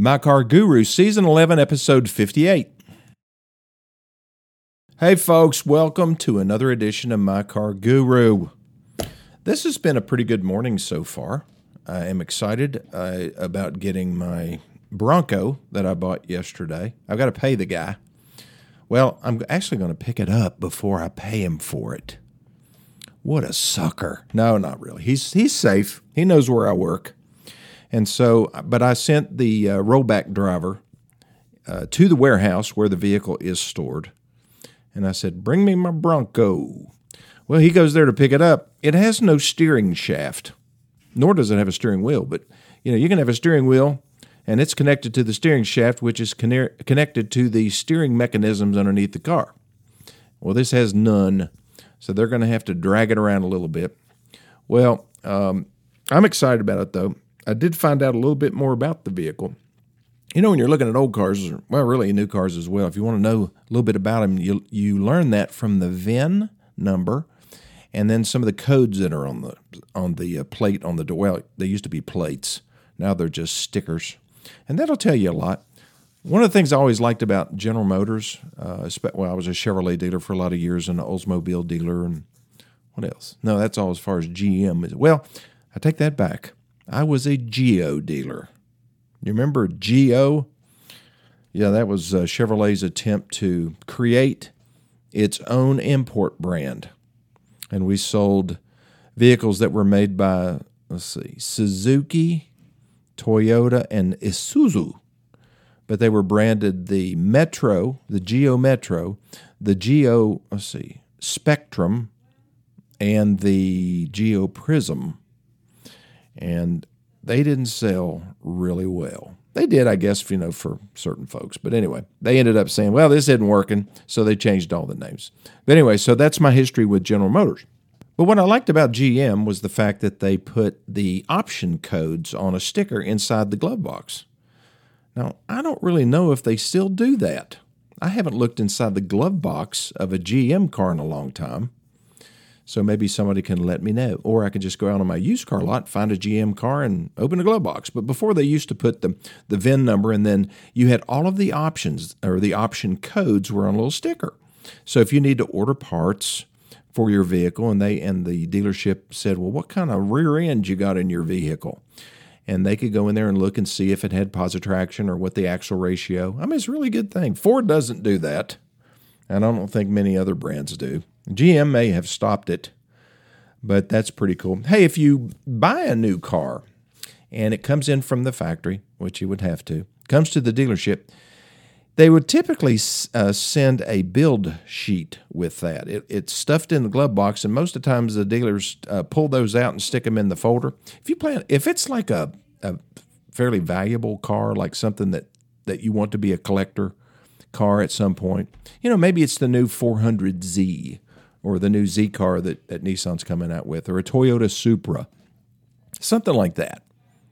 My Car Guru, Season 11, Episode 58. Hey, folks, welcome to another edition of My Car Guru. This has been a pretty good morning so far. I am excited uh, about getting my Bronco that I bought yesterday. I've got to pay the guy. Well, I'm actually going to pick it up before I pay him for it. What a sucker. No, not really. He's he's safe. He knows where I work. And so, but I sent the uh, rollback driver uh, to the warehouse where the vehicle is stored. And I said, Bring me my Bronco. Well, he goes there to pick it up. It has no steering shaft, nor does it have a steering wheel. But, you know, you can have a steering wheel and it's connected to the steering shaft, which is conne- connected to the steering mechanisms underneath the car. Well, this has none. So they're going to have to drag it around a little bit. Well, um, I'm excited about it, though. I did find out a little bit more about the vehicle. You know, when you're looking at old cars, well, really new cars as well, if you want to know a little bit about them, you, you learn that from the VIN number and then some of the codes that are on the on the uh, plate on the door. Well, they used to be plates. Now they're just stickers. And that'll tell you a lot. One of the things I always liked about General Motors, uh, well, I was a Chevrolet dealer for a lot of years and an Oldsmobile dealer, and what else? No, that's all as far as GM. Well, I take that back. I was a Geo dealer. You remember Geo? Yeah, that was uh, Chevrolet's attempt to create its own import brand. And we sold vehicles that were made by, let's see, Suzuki, Toyota, and Isuzu. But they were branded the Metro, the Geo Metro, the Geo, let's see, Spectrum, and the Geo Prizm and they didn't sell really well. They did, I guess, you know, for certain folks. But anyway, they ended up saying, well, this isn't working. So they changed all the names. But anyway, so that's my history with General Motors. But what I liked about GM was the fact that they put the option codes on a sticker inside the glove box. Now, I don't really know if they still do that. I haven't looked inside the glove box of a GM car in a long time. So maybe somebody can let me know. Or I can just go out on my used car lot, find a GM car, and open a glove box. But before they used to put the, the VIN number, and then you had all of the options or the option codes were on a little sticker. So if you need to order parts for your vehicle, and they and the dealership said, Well, what kind of rear end you got in your vehicle? and they could go in there and look and see if it had Positraction or what the axle ratio. I mean, it's a really good thing. Ford doesn't do that, and I don't think many other brands do. GM may have stopped it, but that's pretty cool. Hey, if you buy a new car and it comes in from the factory, which you would have to, comes to the dealership, they would typically uh, send a build sheet with that. It, it's stuffed in the glove box, and most of the times the dealers uh, pull those out and stick them in the folder. If you plan, if it's like a, a fairly valuable car, like something that that you want to be a collector car at some point, you know, maybe it's the new 400Z or the new Z car that, that Nissan's coming out with, or a Toyota Supra, something like that.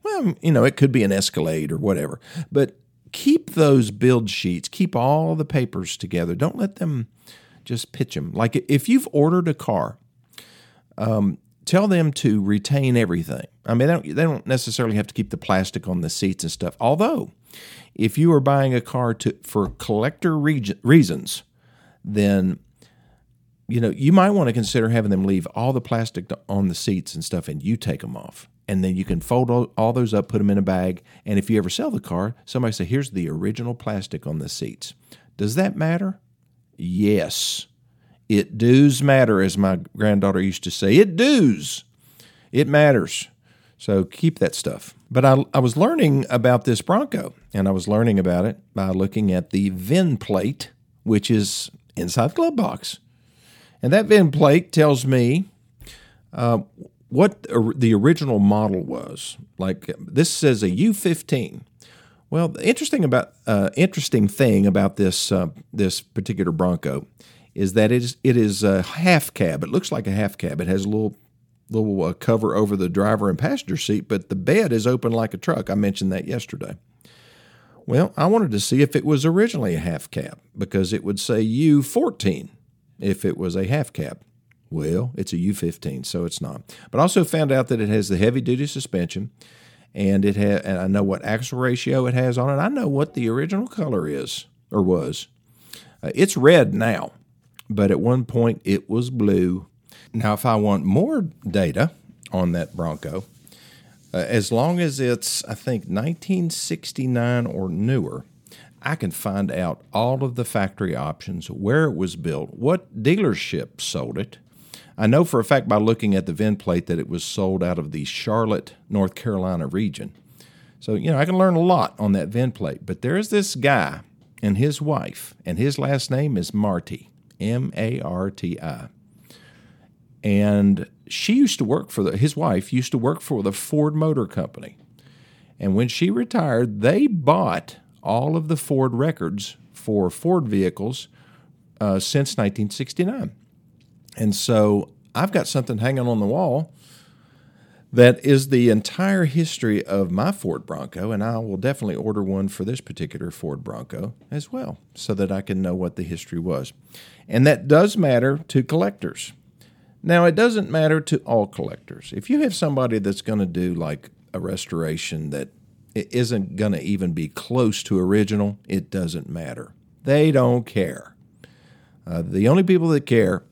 Well, you know, it could be an Escalade or whatever, but keep those build sheets, keep all the papers together. Don't let them just pitch them. Like if you've ordered a car, um, tell them to retain everything. I mean, they don't, they don't necessarily have to keep the plastic on the seats and stuff. Although, if you are buying a car to for collector reasons, then you know, you might want to consider having them leave all the plastic on the seats and stuff, and you take them off. And then you can fold all those up, put them in a bag. And if you ever sell the car, somebody say, here's the original plastic on the seats. Does that matter? Yes. It does matter, as my granddaughter used to say. It does. It matters. So keep that stuff. But I, I was learning about this Bronco, and I was learning about it by looking at the VIN plate, which is inside the glove box. And that VIN plate tells me uh, what the original model was. Like this says a U15. Well, the interesting about uh, interesting thing about this uh, this particular Bronco is that it is it is a half cab. It looks like a half cab. It has a little little uh, cover over the driver and passenger seat, but the bed is open like a truck. I mentioned that yesterday. Well, I wanted to see if it was originally a half cab because it would say U14 if it was a half cab. Well, it's a U15, so it's not. But also found out that it has the heavy duty suspension and it ha- and I know what axle ratio it has on it. I know what the original color is or was. Uh, it's red now, but at one point it was blue. Now, if I want more data on that Bronco, uh, as long as it's, I think, 1969 or newer, I can find out all of the factory options, where it was built, what dealership sold it. I know for a fact by looking at the VIN plate that it was sold out of the Charlotte, North Carolina region. So, you know, I can learn a lot on that VIN plate. But there is this guy and his wife, and his last name is Marti, M A R T I. And she used to work for the, his wife used to work for the Ford Motor Company. And when she retired, they bought all of the Ford records for Ford vehicles uh, since 1969. And so I've got something hanging on the wall that is the entire history of my Ford Bronco, and I will definitely order one for this particular Ford Bronco as well, so that I can know what the history was. And that does matter to collectors. Now, it doesn't matter to all collectors. If you have somebody that's going to do like a restoration that isn't going to even be close to original, it doesn't matter. They don't care. Uh, the only people that care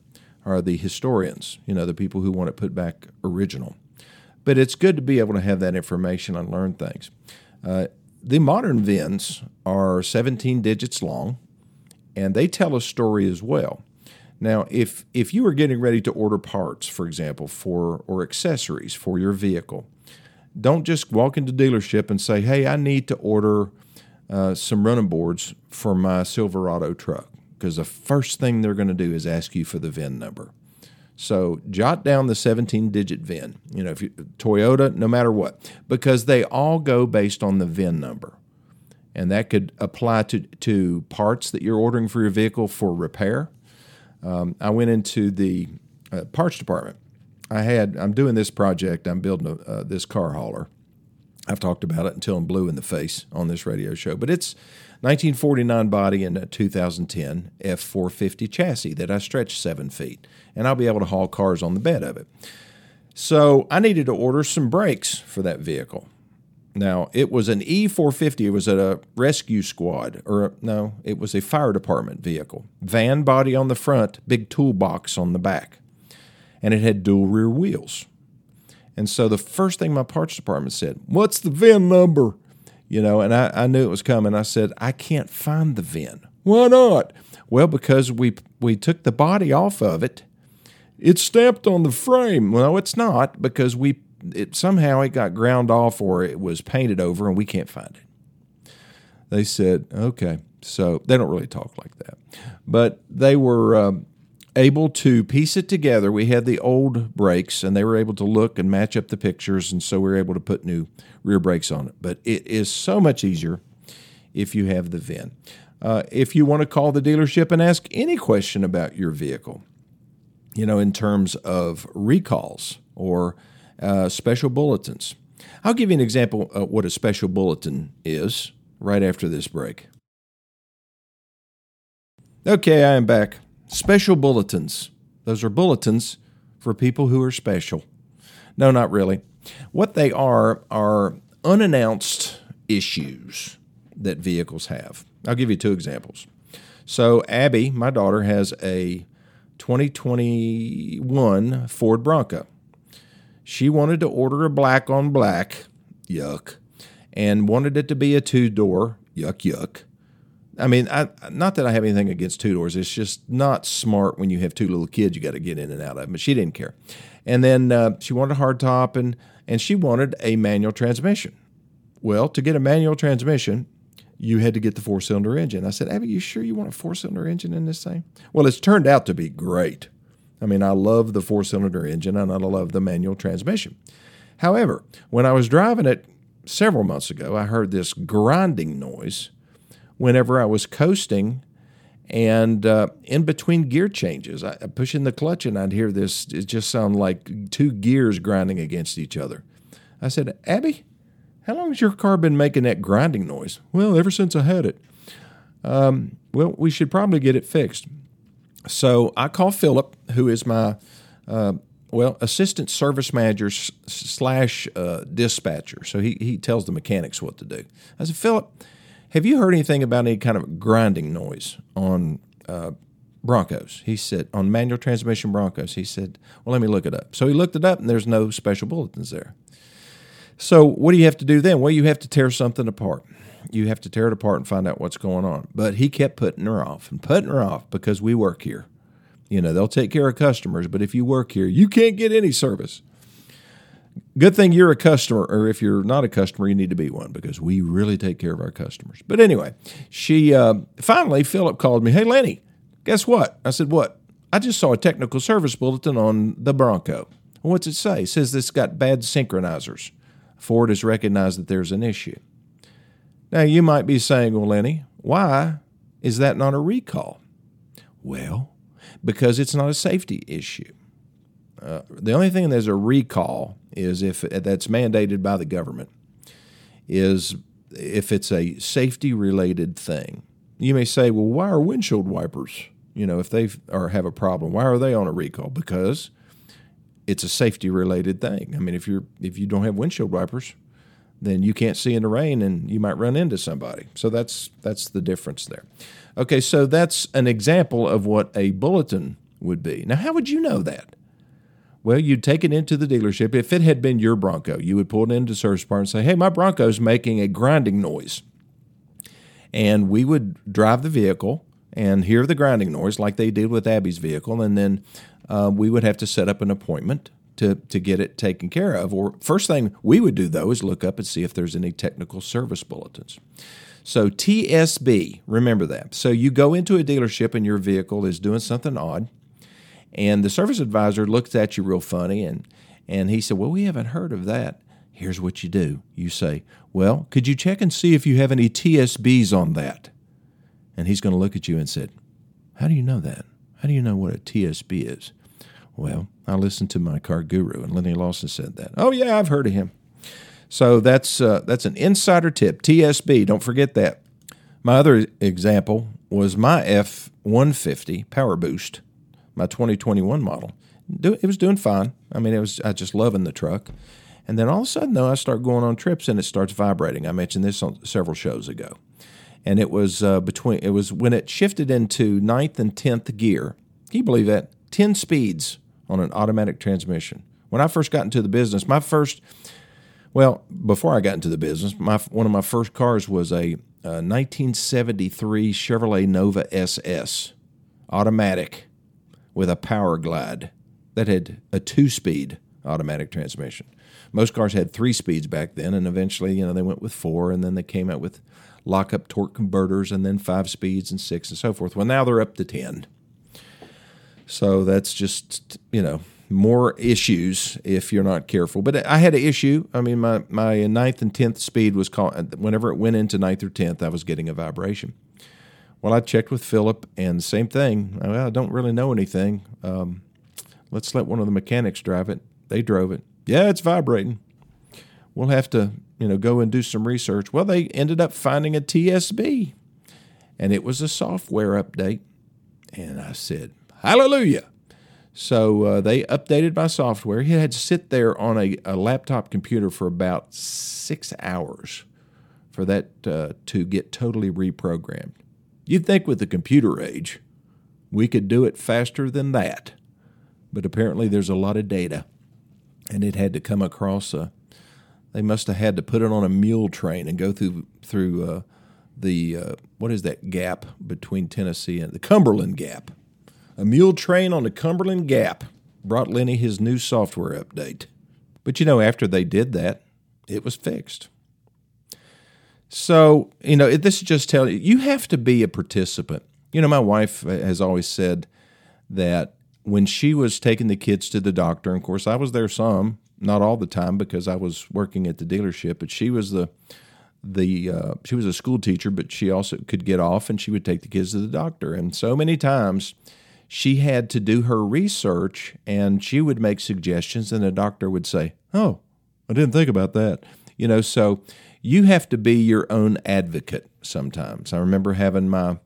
are the historians, you know, the people who want it put back original. But it's good to be able to have that information and learn things. Uh, the modern VINs are 17 digits long, and they tell a story as well. Now, if if you are getting ready to order parts, for example, for or accessories for your vehicle, don't just walk into dealership and say, "Hey, I need to order uh, some running boards for my Silverado truck," because the first thing they're going to do is ask you for the VIN number. So jot down the 17-digit VIN. You know, if you, Toyota, no matter what, because they all go based on the VIN number, and that could apply to to parts that you're ordering for your vehicle for repair um, I went into the uh, parts department. I had I'm doing this project. I'm building a, uh, this car hauler. I've talked about it until I'm blue in the face on this radio show, but it's 1949 body and a 2010 F450 chassis that I stretched seven feet, and I'll be able to haul cars on the bed of it. So I needed to order some brakes for that vehicle. Now, it was an E450. It was a rescue squad, or no, it was a fire department vehicle. Van body on the front, big toolbox on the back. And it had dual rear wheels. And so the first thing my parts department said, What's the VIN number? You know, and I, I knew it was coming. I said, I can't find the VIN. Why not? Well, because we we took the body off of it. It's stamped on the frame. Well, no, it's not because we it somehow it got ground off or it was painted over and we can't find it. They said, okay. So they don't really talk like that. But they were um, able to piece it together. We had the old brakes and they were able to look and match up the pictures. And so we were able to put new rear brakes on it. But it is so much easier if you have the VIN. Uh, if you want to call the dealership and ask any question about your vehicle, you know, in terms of recalls or uh, special bulletins. I'll give you an example of what a special bulletin is right after this break. Okay, I am back. Special bulletins. Those are bulletins for people who are special. No, not really. What they are are unannounced issues that vehicles have. I'll give you two examples. So, Abby, my daughter, has a 2021 Ford Bronco. She wanted to order a black on black, yuck, and wanted it to be a two door, yuck, yuck. I mean, I, not that I have anything against two doors. It's just not smart when you have two little kids. You got to get in and out of. But she didn't care. And then uh, she wanted a hard top, and and she wanted a manual transmission. Well, to get a manual transmission, you had to get the four cylinder engine. I said, Abby, you sure you want a four cylinder engine in this thing? Well, it's turned out to be great. I mean, I love the four cylinder engine and I love the manual transmission. However, when I was driving it several months ago, I heard this grinding noise whenever I was coasting and uh, in between gear changes, I pushing the clutch and I'd hear this. It just sounded like two gears grinding against each other. I said, Abby, how long has your car been making that grinding noise? Well, ever since I had it. Um, well, we should probably get it fixed. So I call Philip, who is my uh, well, assistant service manager slash uh, dispatcher. So he, he tells the mechanics what to do. I said, Philip, have you heard anything about any kind of grinding noise on uh, Broncos? He said, on manual transmission Broncos. He said, well, let me look it up. So he looked it up, and there's no special bulletins there. So what do you have to do then? Well, you have to tear something apart. You have to tear it apart and find out what's going on. But he kept putting her off and putting her off because we work here. You know, they'll take care of customers, but if you work here, you can't get any service. Good thing you're a customer, or if you're not a customer, you need to be one because we really take care of our customers. But anyway, she uh, finally, Philip called me, Hey, Lennie, guess what? I said, What? I just saw a technical service bulletin on the Bronco. What's it say? It says it's got bad synchronizers. Ford has recognized that there's an issue. Now, you might be saying, Well, Lennie, why is that not a recall? Well, because it's not a safety issue. Uh, the only thing there's a recall is if that's mandated by the government is if it's a safety related thing. You may say, well, why are windshield wipers, you know, if they are have a problem, why are they on a recall? Because it's a safety related thing. I mean, if you're if you don't have windshield wipers, then you can't see in the rain and you might run into somebody. So that's that's the difference there. Okay, so that's an example of what a bulletin would be. Now, how would you know that? Well, you'd take it into the dealership. If it had been your Bronco, you would pull it into service part and say, "Hey, my Bronco's making a grinding noise," and we would drive the vehicle and hear the grinding noise like they did with Abby's vehicle, and then uh, we would have to set up an appointment to to get it taken care of. Or first thing we would do though is look up and see if there's any technical service bulletins. So TSB, remember that. So you go into a dealership and your vehicle is doing something odd, and the service advisor looks at you real funny and and he said, "Well, we haven't heard of that." Here's what you do. You say, "Well, could you check and see if you have any TSBs on that?" And he's going to look at you and said, "How do you know that? How do you know what a TSB is?" Well, I listened to my car guru, and Lennie Lawson said that. Oh yeah, I've heard of him. So that's uh, that's an insider tip. TSB, don't forget that. My other example was my F 150 Power Boost, my 2021 model. It was doing fine. I mean, it was I just loving the truck. And then all of a sudden, though, I start going on trips and it starts vibrating. I mentioned this on several shows ago, and it was uh, between it was when it shifted into ninth and tenth gear. Can you believe that? Ten speeds on an automatic transmission. When I first got into the business, my first well, before I got into the business, my one of my first cars was a, a 1973 Chevrolet Nova SS, automatic, with a Powerglide that had a two-speed automatic transmission. Most cars had three speeds back then, and eventually, you know, they went with four, and then they came out with lockup torque converters, and then five speeds and six and so forth. Well, now they're up to ten. So that's just you know more issues if you're not careful. But I had an issue. I mean, my, my ninth and tenth speed was called, whenever it went into ninth or tenth, I was getting a vibration. Well, I checked with Philip, and same thing. Well, I don't really know anything. Um, let's let one of the mechanics drive it. They drove it. Yeah, it's vibrating. We'll have to, you know, go and do some research. Well, they ended up finding a TSB, and it was a software update. And I said, Hallelujah. So uh, they updated my software. He had to sit there on a, a laptop computer for about six hours for that uh, to get totally reprogrammed. You'd think with the computer age, we could do it faster than that. But apparently, there's a lot of data, and it had to come across a. They must have had to put it on a mule train and go through through uh, the uh, what is that gap between Tennessee and the Cumberland Gap a mule train on the Cumberland Gap brought Lennie his new software update. But you know, after they did that, it was fixed. So, you know, this is just telling you, you have to be a participant. You know, my wife has always said that when she was taking the kids to the doctor, and of course, I was there some, not all the time because I was working at the dealership, but she was the the uh, she was a school teacher, but she also could get off and she would take the kids to the doctor. And so many times she had to do her research and she would make suggestions, and the doctor would say, Oh, I didn't think about that. You know, so you have to be your own advocate sometimes. I remember having my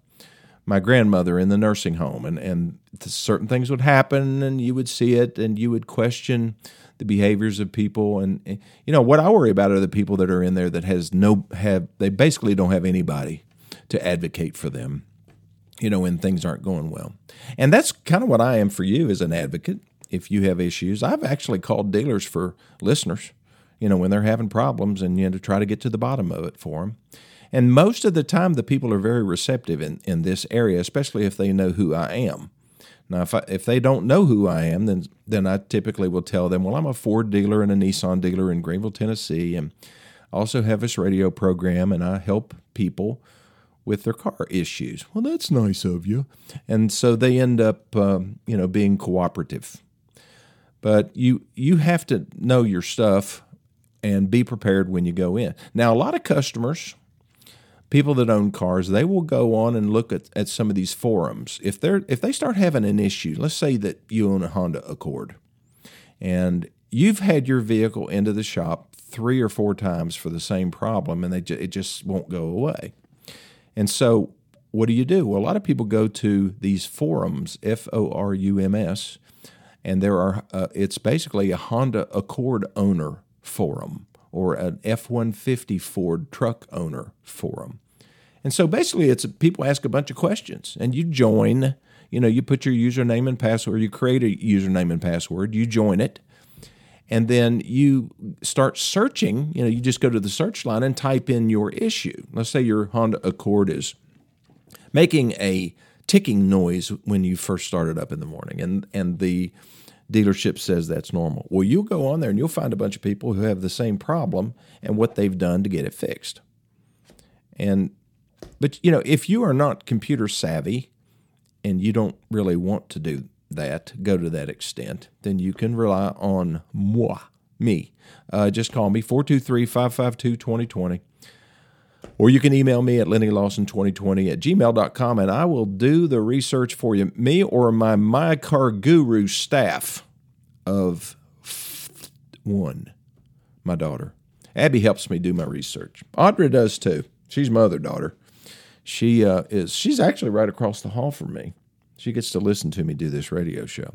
my grandmother in the nursing home, and and certain things would happen, and you would see it, and you would question the behaviors of people, and you know what I worry about are the people that are in there that has no have they basically don't have anybody to advocate for them, you know, when things aren't going well, and that's kind of what I am for you as an advocate. If you have issues, I've actually called dealers for listeners, you know, when they're having problems, and you know to try to get to the bottom of it for them. And most of the time, the people are very receptive in, in this area, especially if they know who I am. Now, if, I, if they don't know who I am, then then I typically will tell them, well, I'm a Ford dealer and a Nissan dealer in Greeneville, Tennessee, and also have this radio program, and I help people with their car issues. Well, that's nice of you, and so they end up, um, you know, being cooperative. But you you have to know your stuff and be prepared when you go in. Now, a lot of customers people that own cars, they will go on and look at, at some of these forums. If they're if they start having an issue, let's say that you own a Honda Accord and you've had your vehicle into the shop three or four times for the same problem and they ju- it just won't go away. And so what do you do? Well, a lot of people go to these forums, F O R U M S, and there are uh, it's basically a Honda Accord owner forum or an F 150 Ford truck owner forum. And so basically, it's people ask a bunch of questions, and you join. You know, you put your username and password, you create a username and password, you join it, and then you start searching. You know, you just go to the search line and type in your issue. Let's say your Honda Accord is making a ticking noise when you first started up in the morning, and and the dealership says that's normal. Well, you'll go on there and you'll find a bunch of people who have the same problem and what they've done to get it fixed. And but you know, if you are not computer savvy and you don't really want to do that, go to that extent, then you can rely on moi, me. Uh, just call me 423 552 2020. Or you can email me at lennylawson2020 at gmail.com and I will do the research for you. Me or my My Car Guru staff of one, my daughter. Abby helps me do my research. Audra does too. She's my other daughter. She uh, is. She's actually right across the hall from me. She gets to listen to me do this radio show.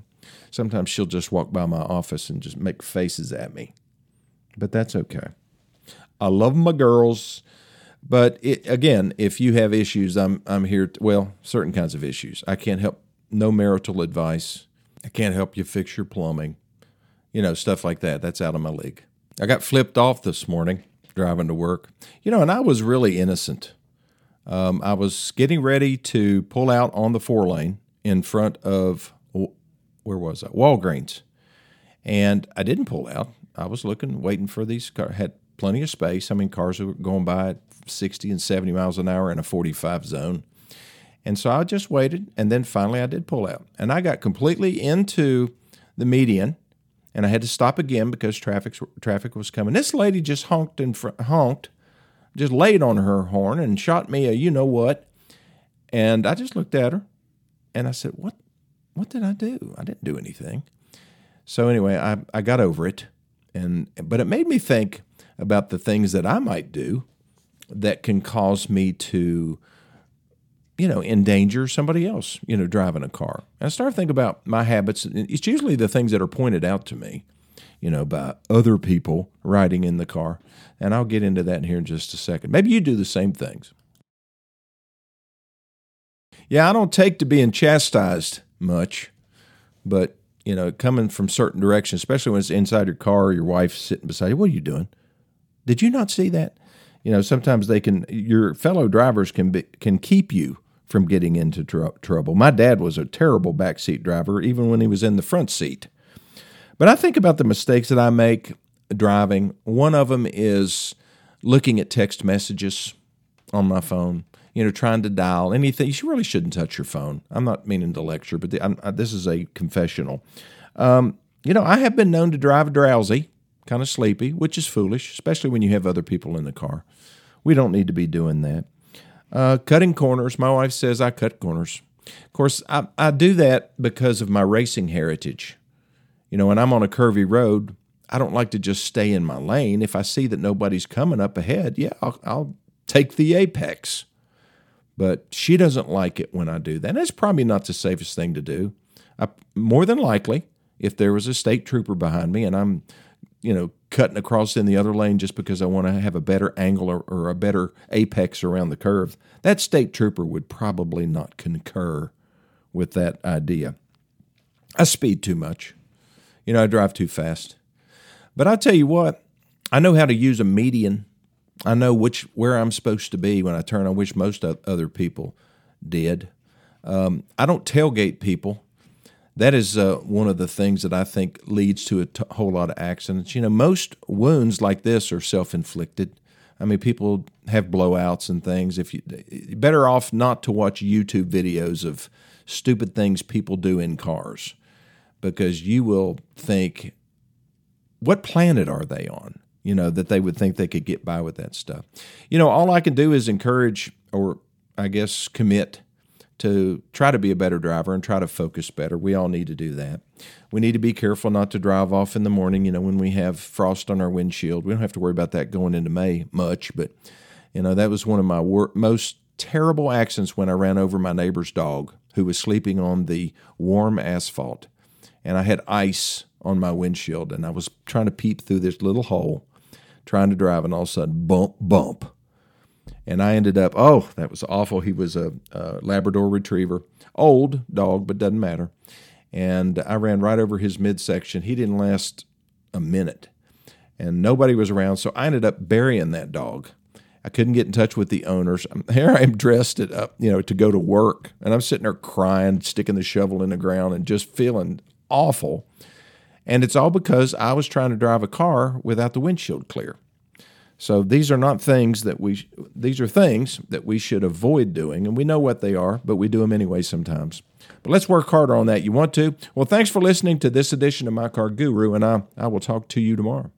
Sometimes she'll just walk by my office and just make faces at me, but that's okay. I love my girls. But it, again, if you have issues, I'm I'm here. To, well, certain kinds of issues. I can't help. No marital advice. I can't help you fix your plumbing. You know, stuff like that. That's out of my league. I got flipped off this morning driving to work. You know, and I was really innocent. Um, I was getting ready to pull out on the four lane in front of where was I? Walgreens, and I didn't pull out. I was looking, waiting for these cars. Had plenty of space. I mean, cars were going by at 60 and 70 miles an hour in a 45 zone. And so I just waited, and then finally I did pull out. And I got completely into the median, and I had to stop again because traffic traffic was coming. This lady just honked and fr- honked, just laid on her horn and shot me a you know what. And I just looked at her, and I said, "What? What did I do? I didn't do anything." So anyway, I I got over it, and but it made me think about the things that I might do that can cause me to, you know, endanger somebody else, you know, driving a car. I start to think about my habits. It's usually the things that are pointed out to me, you know, by other people riding in the car. And I'll get into that here in just a second. Maybe you do the same things. Yeah, I don't take to being chastised much, but you know, coming from certain directions, especially when it's inside your car or your wife sitting beside you, what are you doing? Did you not see that? You know, sometimes they can your fellow drivers can be, can keep you from getting into tr- trouble. My dad was a terrible backseat driver even when he was in the front seat. But I think about the mistakes that I make driving. One of them is looking at text messages on my phone. You know, trying to dial anything. You really shouldn't touch your phone. I'm not meaning to lecture, but the, I, this is a confessional. Um, you know, I have been known to drive drowsy kind of sleepy, which is foolish, especially when you have other people in the car. We don't need to be doing that. Uh, cutting corners. My wife says I cut corners. Of course, I, I do that because of my racing heritage. You know, when I'm on a curvy road, I don't like to just stay in my lane. If I see that nobody's coming up ahead, yeah, I'll, I'll take the apex. But she doesn't like it when I do that. And it's probably not the safest thing to do. I, more than likely, if there was a state trooper behind me and I'm, you know, cutting across in the other lane just because I want to have a better angle or, or a better apex around the curve, that state trooper would probably not concur with that idea. I speed too much. You know, I drive too fast. But I tell you what, I know how to use a median. I know which where I'm supposed to be when I turn. I wish most other people did. Um, I don't tailgate people that is uh, one of the things that I think leads to a t- whole lot of accidents. You know, most wounds like this are self inflicted. I mean, people have blowouts and things. If you better off not to watch YouTube videos of stupid things people do in cars, because you will think, what planet are they on? You know that they would think they could get by with that stuff. You know, all I can do is encourage, or I guess commit to try to be a better driver and try to focus better. We all need to do that. We need to be careful not to drive off in the morning, you know, when we have frost on our windshield. We don't have to worry about that going into May much, but you know, that was one of my wor- most terrible accidents when I ran over my neighbor's dog who was sleeping on the warm asphalt. And I had ice on my windshield and I was trying to peep through this little hole, trying to drive, and all of a sudden, bump, bump and I ended up, oh, that was awful. He was a, a Labrador retriever, old dog, but doesn't matter. And I ran right over his midsection. He didn't last a minute, and nobody was around. So I ended up burying that dog. I couldn't get in touch with the owners. Here I am dressed it up, uh, you know, to go to work, and I'm sitting there crying, sticking the shovel in the ground, and just feeling awful. And it's all because I was trying to drive a car without the windshield clear. So these are not things that we these are things that we should avoid doing and we know what they are, but we do them anyway sometimes. But let's work harder on that. You want to? Well, thanks for listening to this edition of My Car Guru and I I will talk to you tomorrow.